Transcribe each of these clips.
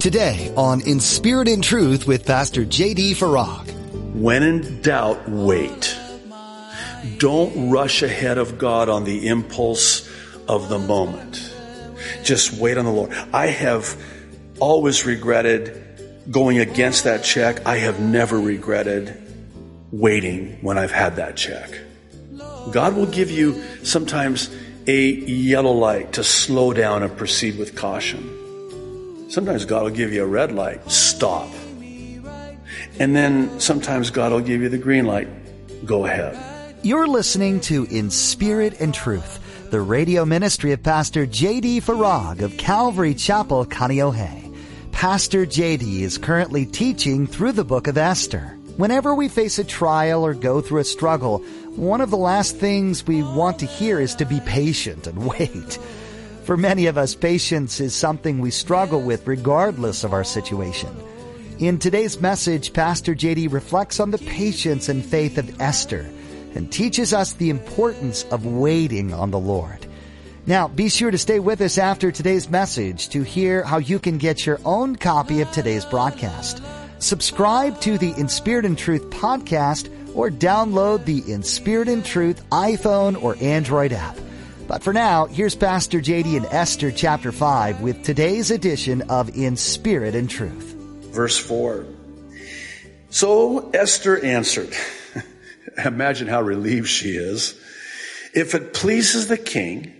Today on In Spirit and Truth with Pastor J.D. Farag. When in doubt, wait. Don't rush ahead of God on the impulse of the moment. Just wait on the Lord. I have always regretted going against that check. I have never regretted waiting when I've had that check. God will give you sometimes a yellow light to slow down and proceed with caution. Sometimes God will give you a red light, stop. And then sometimes God will give you the green light, go ahead. You're listening to In Spirit and Truth, the radio ministry of Pastor J.D. Farag of Calvary Chapel, Kaneohe. Pastor J.D. is currently teaching through the book of Esther. Whenever we face a trial or go through a struggle, one of the last things we want to hear is to be patient and wait. For many of us, patience is something we struggle with regardless of our situation. In today's message, Pastor JD reflects on the patience and faith of Esther and teaches us the importance of waiting on the Lord. Now, be sure to stay with us after today's message to hear how you can get your own copy of today's broadcast. Subscribe to the In Spirit and Truth podcast or download the In Spirit and Truth iPhone or Android app. But for now, here's Pastor JD in Esther chapter 5 with today's edition of In Spirit and Truth. Verse 4. So Esther answered. Imagine how relieved she is. If it pleases the king,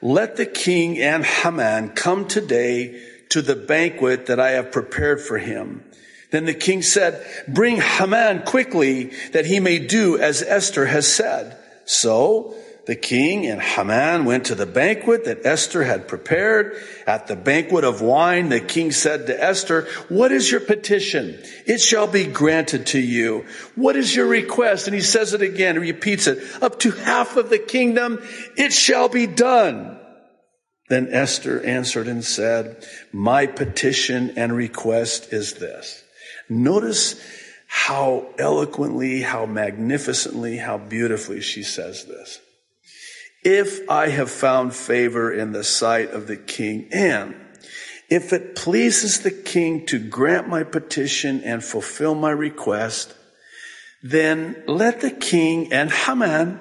let the king and Haman come today to the banquet that I have prepared for him. Then the king said, bring Haman quickly that he may do as Esther has said. So the king and Haman went to the banquet that Esther had prepared. At the banquet of wine, the king said to Esther, what is your petition? It shall be granted to you. What is your request? And he says it again, repeats it. Up to half of the kingdom, it shall be done. Then Esther answered and said, my petition and request is this. Notice how eloquently, how magnificently, how beautifully she says this if I have found favor in the sight of the king and if it pleases the king to grant my petition and fulfill my request, then let the king and Haman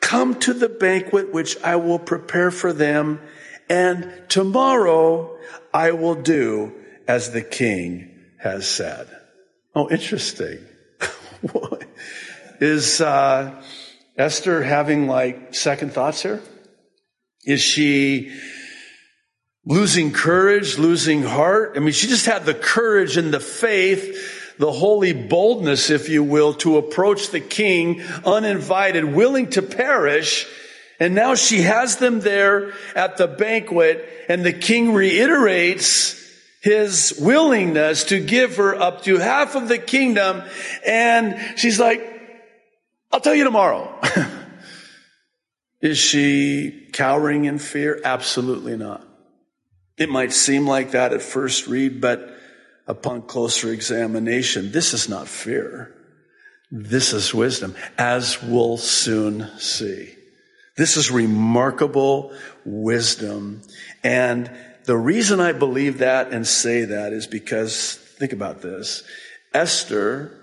come to the banquet which I will prepare for them, and tomorrow I will do as the king has said. Oh, interesting. Is uh, Esther having like second thoughts here? Is she losing courage, losing heart? I mean, she just had the courage and the faith, the holy boldness, if you will, to approach the king uninvited, willing to perish. And now she has them there at the banquet and the king reiterates his willingness to give her up to half of the kingdom. And she's like, I'll tell you tomorrow. Is she cowering in fear? Absolutely not. It might seem like that at first read, but upon closer examination, this is not fear. This is wisdom, as we'll soon see. This is remarkable wisdom. And the reason I believe that and say that is because, think about this. Esther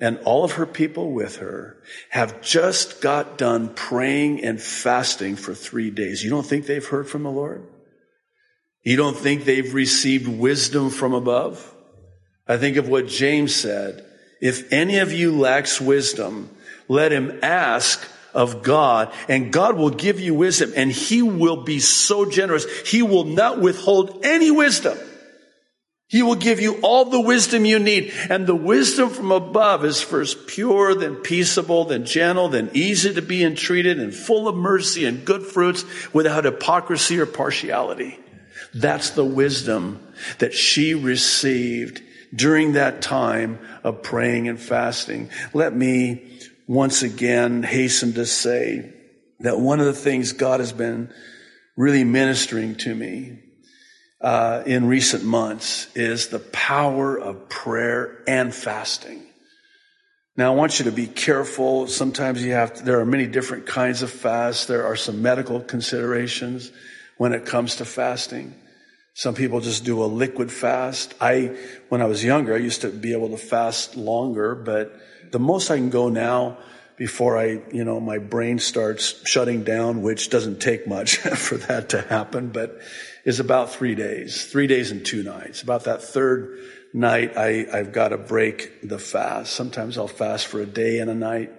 and all of her people with her have just got done praying and fasting for three days. You don't think they've heard from the Lord? You don't think they've received wisdom from above? I think of what James said. If any of you lacks wisdom, let him ask of God and God will give you wisdom and he will be so generous. He will not withhold any wisdom. He will give you all the wisdom you need. And the wisdom from above is first pure, then peaceable, then gentle, then easy to be entreated and full of mercy and good fruits without hypocrisy or partiality. That's the wisdom that she received during that time of praying and fasting. Let me once again hasten to say that one of the things God has been really ministering to me uh, in recent months is the power of prayer and fasting. Now, I want you to be careful. Sometimes you have to, there are many different kinds of fasts. There are some medical considerations when it comes to fasting. Some people just do a liquid fast. I, when I was younger, I used to be able to fast longer, but the most I can go now before I, you know, my brain starts shutting down, which doesn't take much for that to happen, but is about three days, three days and two nights. About that third night, I, I've got to break the fast. Sometimes I'll fast for a day and a night.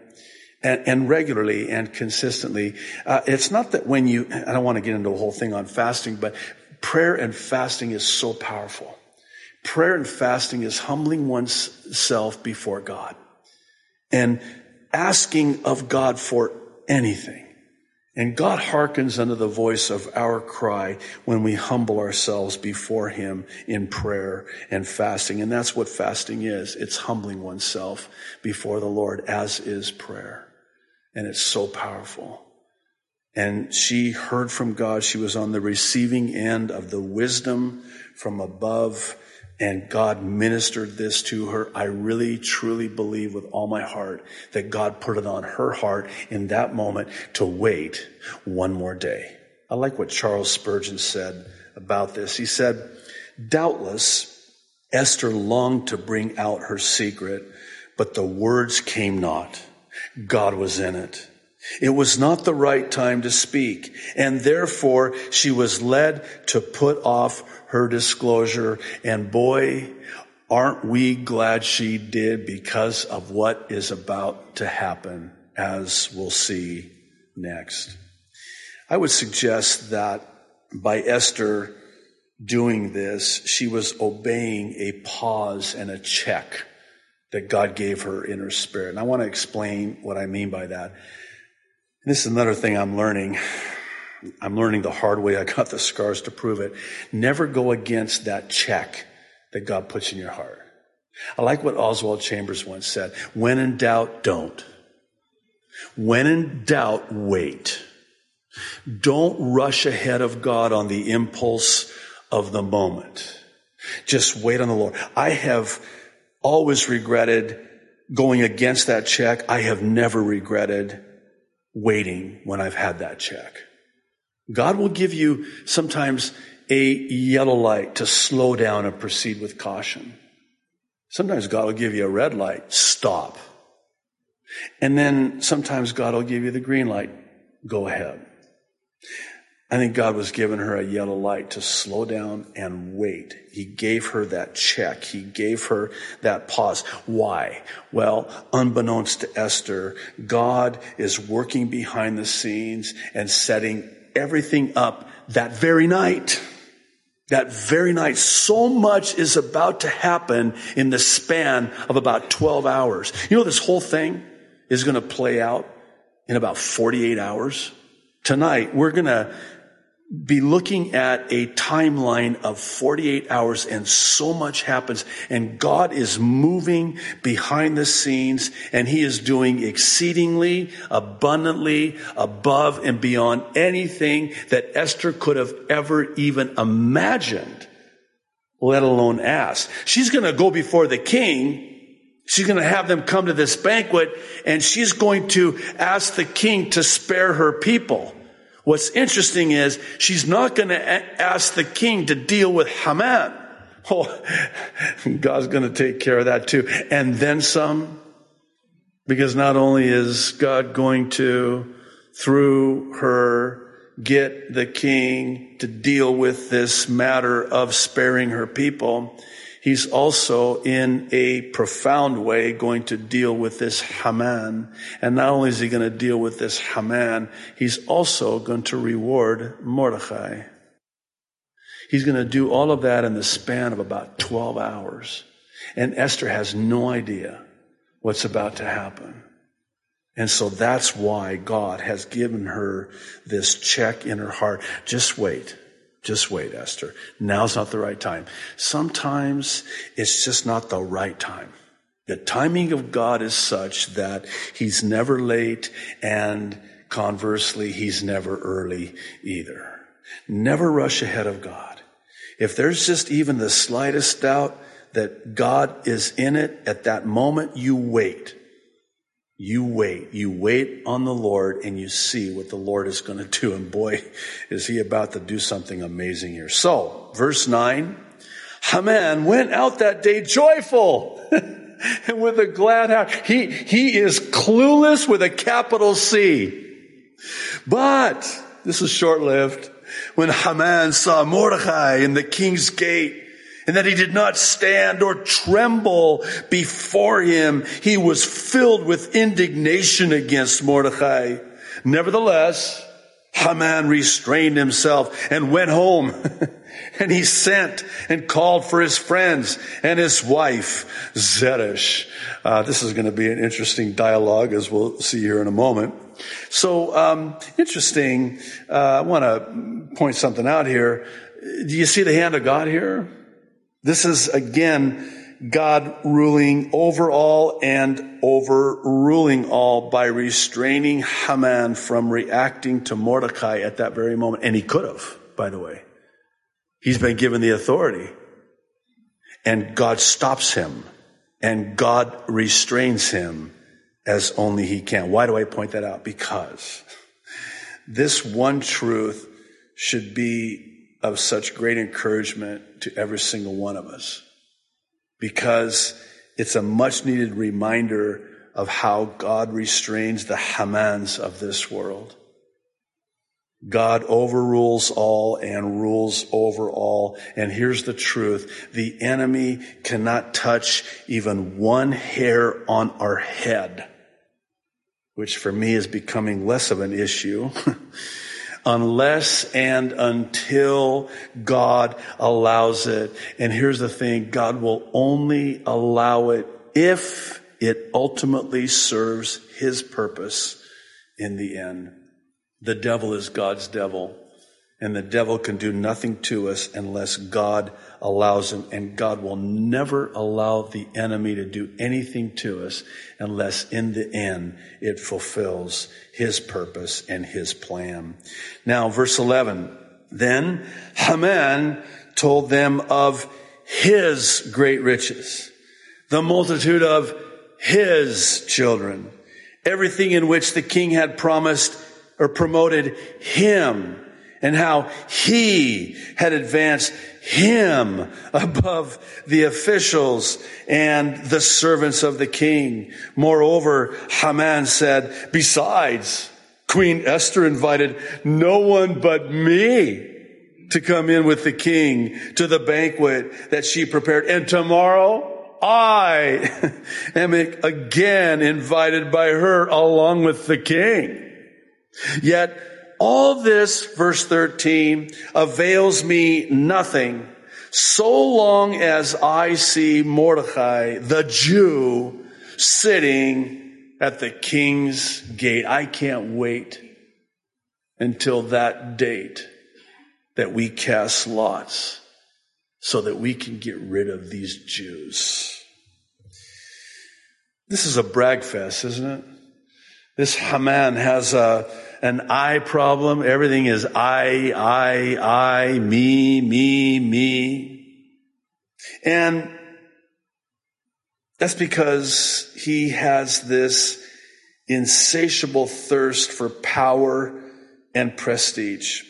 And, and, regularly and consistently. Uh, it's not that when you, I don't want to get into a whole thing on fasting, but prayer and fasting is so powerful. Prayer and fasting is humbling oneself before God and asking of God for anything. And God hearkens unto the voice of our cry when we humble ourselves before Him in prayer and fasting. And that's what fasting is. It's humbling oneself before the Lord, as is prayer. And it's so powerful. And she heard from God. She was on the receiving end of the wisdom from above and God ministered this to her. I really truly believe with all my heart that God put it on her heart in that moment to wait one more day. I like what Charles Spurgeon said about this. He said, doubtless Esther longed to bring out her secret, but the words came not. God was in it. It was not the right time to speak, and therefore she was led to put off her disclosure. And boy, aren't we glad she did because of what is about to happen, as we'll see next. I would suggest that by Esther doing this, she was obeying a pause and a check that God gave her in her spirit. And I want to explain what I mean by that. This is another thing I'm learning. I'm learning the hard way. I got the scars to prove it. Never go against that check that God puts in your heart. I like what Oswald Chambers once said. When in doubt, don't. When in doubt, wait. Don't rush ahead of God on the impulse of the moment. Just wait on the Lord. I have always regretted going against that check. I have never regretted waiting when I've had that check. God will give you sometimes a yellow light to slow down and proceed with caution. Sometimes God will give you a red light, stop. And then sometimes God will give you the green light, go ahead. I think God was giving her a yellow light to slow down and wait. He gave her that check. He gave her that pause. Why? Well, unbeknownst to Esther, God is working behind the scenes and setting everything up that very night. That very night, so much is about to happen in the span of about 12 hours. You know, this whole thing is going to play out in about 48 hours. Tonight, we're going to be looking at a timeline of 48 hours and so much happens and God is moving behind the scenes and he is doing exceedingly abundantly above and beyond anything that Esther could have ever even imagined, let alone asked. She's going to go before the king She's going to have them come to this banquet and she's going to ask the king to spare her people. What's interesting is she's not going to ask the king to deal with Haman. Oh, God's going to take care of that too. And then some. Because not only is God going to, through her, get the king to deal with this matter of sparing her people, He's also in a profound way going to deal with this Haman. And not only is he going to deal with this Haman, he's also going to reward Mordecai. He's going to do all of that in the span of about 12 hours. And Esther has no idea what's about to happen. And so that's why God has given her this check in her heart. Just wait. Just wait, Esther. Now's not the right time. Sometimes it's just not the right time. The timing of God is such that He's never late and conversely, He's never early either. Never rush ahead of God. If there's just even the slightest doubt that God is in it at that moment, you wait. You wait. You wait on the Lord and you see what the Lord is going to do. And boy, is he about to do something amazing here. So, verse 9, Haman went out that day joyful. and with a glad heart. He, he is clueless with a capital C. But, this is short lived, when Haman saw Mordecai in the king's gate, and that he did not stand or tremble before him. He was filled with indignation against Mordecai. Nevertheless, Haman restrained himself and went home. and he sent and called for his friends and his wife, Zeresh. Uh, this is going to be an interesting dialogue, as we'll see here in a moment. So, um, interesting. Uh, I want to point something out here. Do you see the hand of God here? This is again God ruling over all and overruling all by restraining Haman from reacting to Mordecai at that very moment. And he could have, by the way. He's been given the authority. And God stops him. And God restrains him as only he can. Why do I point that out? Because this one truth should be of such great encouragement to every single one of us because it's a much needed reminder of how God restrains the Hamans of this world. God overrules all and rules over all. And here's the truth. The enemy cannot touch even one hair on our head, which for me is becoming less of an issue. unless and until God allows it. And here's the thing, God will only allow it if it ultimately serves his purpose in the end. The devil is God's devil. And the devil can do nothing to us unless God allows him. And God will never allow the enemy to do anything to us unless in the end it fulfills his purpose and his plan. Now, verse 11. Then Haman told them of his great riches, the multitude of his children, everything in which the king had promised or promoted him and how he had advanced him above the officials and the servants of the king. Moreover, Haman said, besides, Queen Esther invited no one but me to come in with the king to the banquet that she prepared. And tomorrow, I am again invited by her along with the king. Yet all this, verse 13, avails me nothing so long as I see Mordecai, the Jew, sitting at the king's gate. I can't wait until that date that we cast lots so that we can get rid of these Jews. This is a brag fest, isn't it? This Haman has a, an I problem. Everything is I, I, I, me, me, me. And that's because he has this insatiable thirst for power and prestige.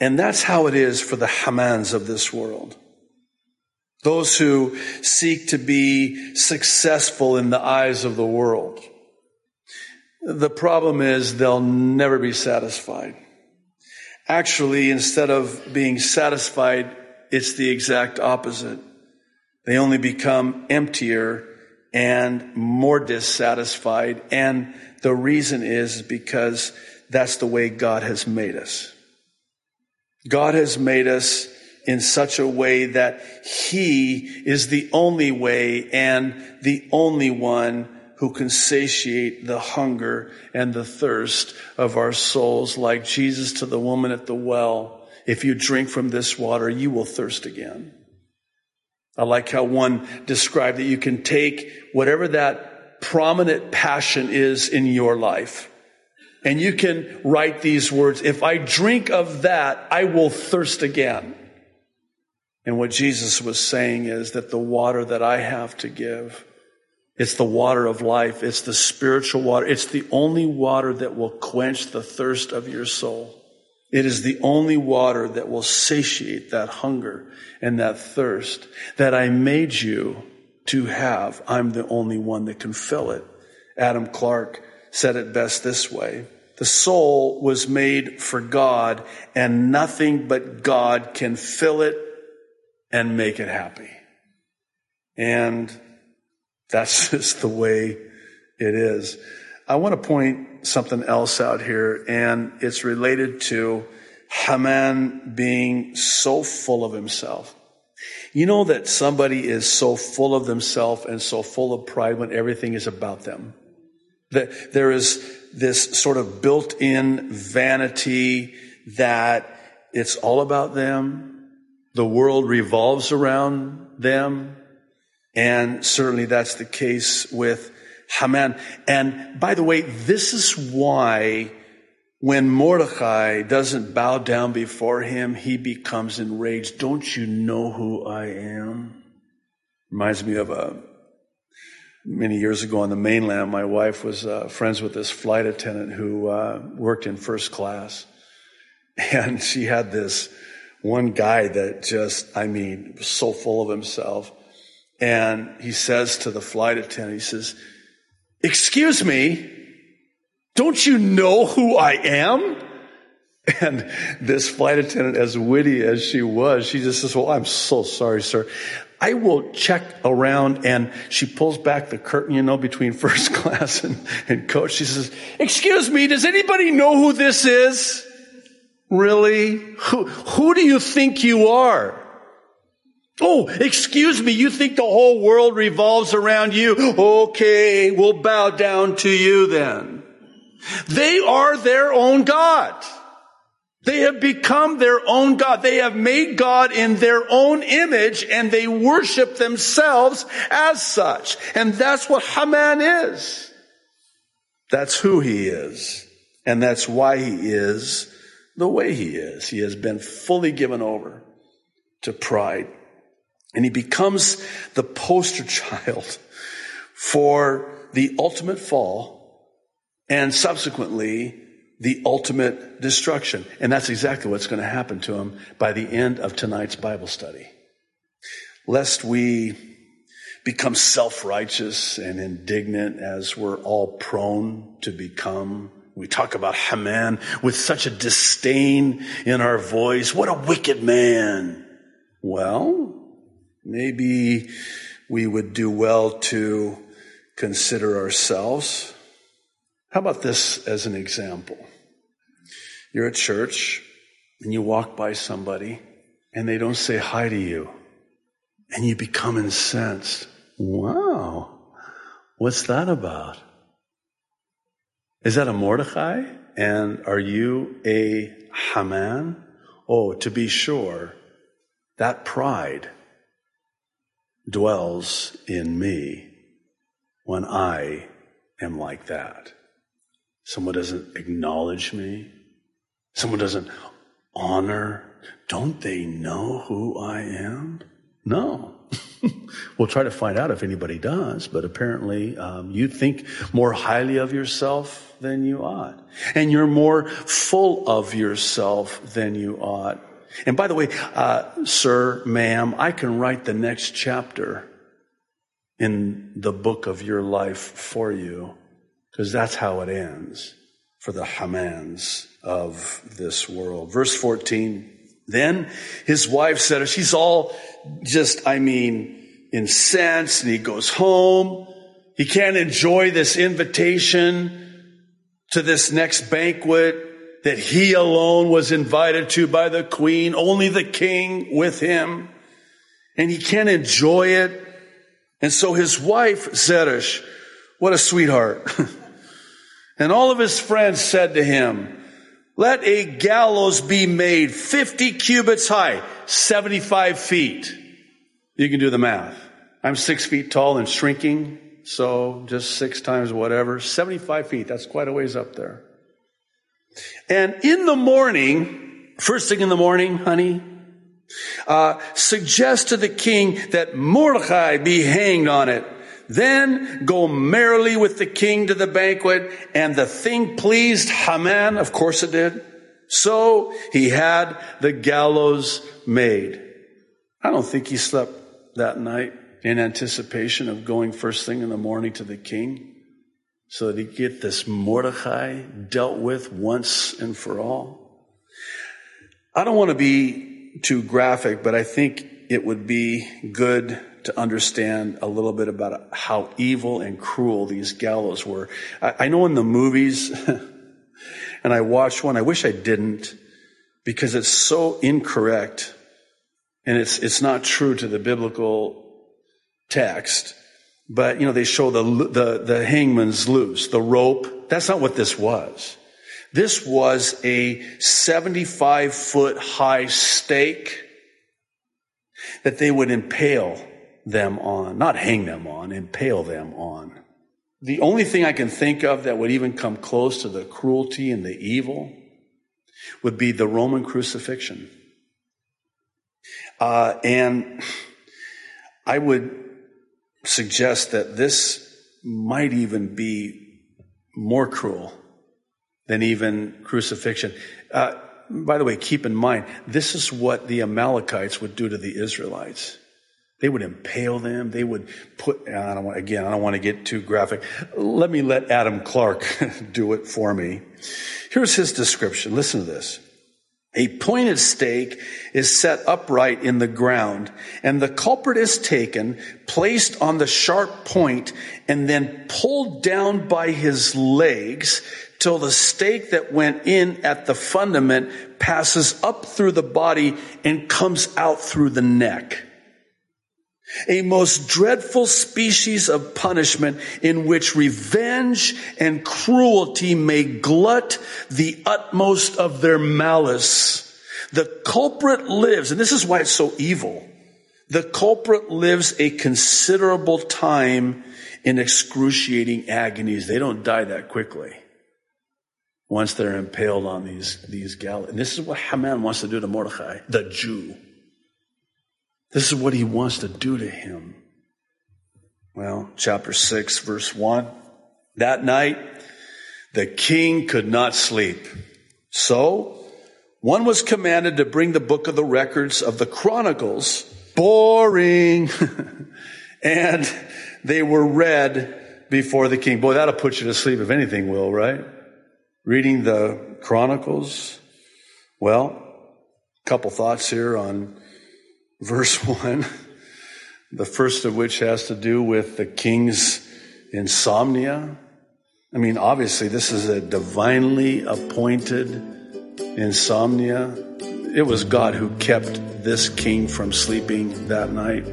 And that's how it is for the Hamans of this world. Those who seek to be successful in the eyes of the world. The problem is they'll never be satisfied. Actually, instead of being satisfied, it's the exact opposite. They only become emptier and more dissatisfied. And the reason is because that's the way God has made us. God has made us in such a way that He is the only way and the only one who can satiate the hunger and the thirst of our souls, like Jesus to the woman at the well. If you drink from this water, you will thirst again. I like how one described that you can take whatever that prominent passion is in your life. And you can write these words, if I drink of that, I will thirst again. And what Jesus was saying is that the water that I have to give It's the water of life. It's the spiritual water. It's the only water that will quench the thirst of your soul. It is the only water that will satiate that hunger and that thirst that I made you to have. I'm the only one that can fill it. Adam Clarke said it best this way. The soul was made for God and nothing but God can fill it and make it happy. And that's just the way it is. I want to point something else out here, and it's related to Haman being so full of himself. You know that somebody is so full of themselves and so full of pride when everything is about them. That there is this sort of built-in vanity that it's all about them. The world revolves around them. And certainly that's the case with Haman. And by the way, this is why when Mordecai doesn't bow down before him, he becomes enraged. Don't you know who I am? Reminds me of a many years ago on the mainland. My wife was uh, friends with this flight attendant who uh, worked in first class, and she had this one guy that just, I mean, was so full of himself. And he says to the flight attendant, he says, excuse me, don't you know who I am? And this flight attendant, as witty as she was, she just says, well, I'm so sorry, sir. I will check around and she pulls back the curtain, you know, between first class and, and coach. She says, excuse me, does anybody know who this is? Really? Who, who do you think you are? Oh, excuse me, you think the whole world revolves around you? Okay, we'll bow down to you then. They are their own God. They have become their own God. They have made God in their own image and they worship themselves as such. And that's what Haman is. That's who he is. And that's why he is the way he is. He has been fully given over to pride and he becomes the poster child for the ultimate fall and subsequently the ultimate destruction. And that's exactly what's going to happen to him by the end of tonight's Bible study. Lest we become self-righteous and indignant as we're all prone to become. We talk about Haman with such a disdain in our voice. What a wicked man. Well, Maybe we would do well to consider ourselves. How about this as an example? You're at church and you walk by somebody and they don't say hi to you and you become incensed. Wow. What's that about? Is that a Mordecai? And are you a Haman? Oh, to be sure, that pride dwells in me when I am like that. Someone doesn't acknowledge me. Someone doesn't honor. Don't they know who I am? No. we'll try to find out if anybody does, but apparently um, you think more highly of yourself than you ought. And you're more full of yourself than you ought. And by the way, uh, sir, ma'am, I can write the next chapter in the book of your life for you because that's how it ends for the Hamans of this world. Verse 14. Then his wife said, she's all just, I mean, incensed and he goes home. He can't enjoy this invitation to this next banquet that he alone was invited to by the queen, only the king with him. And he can't enjoy it. And so his wife, Zeresh, what a sweetheart. and all of his friends said to him, let a gallows be made 50 cubits high, 75 feet. You can do the math. I'm six feet tall and shrinking, so just six times whatever. 75 feet, that's quite a ways up there. And in the morning, first thing in the morning, honey, uh, suggest to the king that Mordecai be hanged on it. Then go merrily with the king to the banquet, and the thing pleased Haman, of course it did. So he had the gallows made. I don't think he slept that night in anticipation of going first thing in the morning to the king so that he'd get this Mordecai dealt with once and for all. I don't want to be too graphic, but I think it would be good to understand a little bit about how evil and cruel these gallows were. I, I know in the movies, and I watched one, I wish I didn't, because it's so incorrect and it's, it's not true to the biblical text. But, you know, they show the, the, the hangman's loose, the rope. That's not what this was. This was a 75 foot high stake that they would impale them on, not hang them on, impale them on. The only thing I can think of that would even come close to the cruelty and the evil would be the Roman crucifixion. Uh, and I would suggest that this might even be more cruel than even crucifixion. Uh, by the way, keep in mind, this is what the Amalekites would do to the Israelites. They would impale them. They would put, I want, again, I don't want to get too graphic. Let me let Adam Clarke do it for me. Here's his description. Listen to this. A pointed stake is set upright in the ground, and the culprit is taken, placed on the sharp point, and then pulled down by his legs till the stake that went in at the fundament passes up through the body and comes out through the neck. A most dreadful species of punishment in which revenge and cruelty may glut the utmost of their malice. The culprit lives, and this is why it's so evil. The culprit lives a considerable time in excruciating agonies. They don't die that quickly once they're impaled on these, these gallows. And this is what Haman wants to do to Mordecai, the Jew. This is what he wants to do to him. Well, chapter 6, verse 1. That night, the king could not sleep. So, one was commanded to bring the book of the records of the Chronicles. Boring. and they were read before the king. Boy, that'll put you to sleep if anything will, right? Reading the Chronicles. Well, a couple thoughts here on verse 1, the first of which has to do with the king's insomnia. I mean, obviously, this is a divinely appointed insomnia. It was God who kept this king from sleeping that night.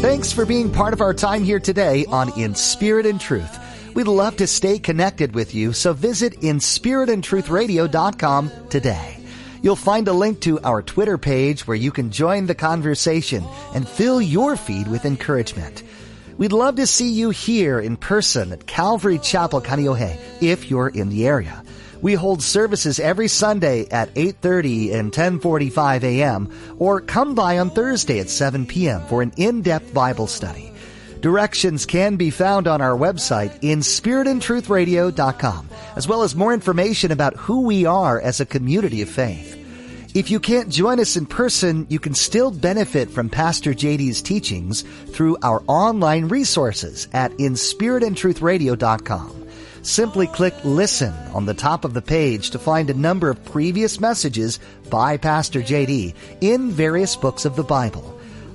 Thanks for being part of our time here today on In Spirit and Truth. We'd love to stay connected with you, so visit inspiritandtruthradio.com today. You'll find a link to our Twitter page where you can join the conversation and fill your feed with encouragement. We'd love to see you here in person at Calvary Chapel, Kaneohe, if you're in the area. We hold services every Sunday at 8.30 and 10.45 a.m. or come by on Thursday at 7 p.m. for an in-depth Bible study. Directions can be found on our website in spiritandtruthradio.com, as well as more information about who we are as a community of faith. If you can't join us in person, you can still benefit from Pastor JD's teachings through our online resources at inspiritandtruthradio.com. Simply click listen on the top of the page to find a number of previous messages by Pastor JD in various books of the Bible.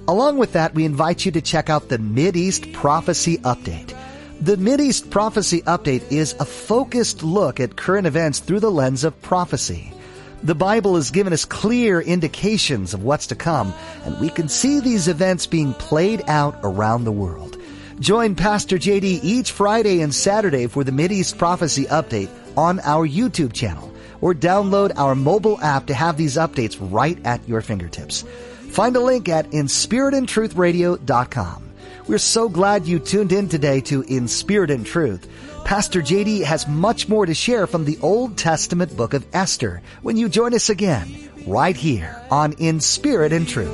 Along with that, we invite you to check out the East Prophecy Update. The East Prophecy Update is a focused look at current events through the lens of prophecy. The Bible has given us clear indications of what's to come, and we can see these events being played out around the world. Join Pastor JD each Friday and Saturday for the East Prophecy Update on our YouTube channel, or download our mobile app to have these updates right at your fingertips. Find a link at inspiritandtruthradio.com. We're so glad you tuned in today to In Spirit and Truth. Pastor JD has much more to share from the Old Testament book of Esther when you join us again, right here on In Spirit and Truth.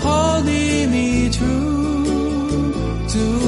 Holding me true to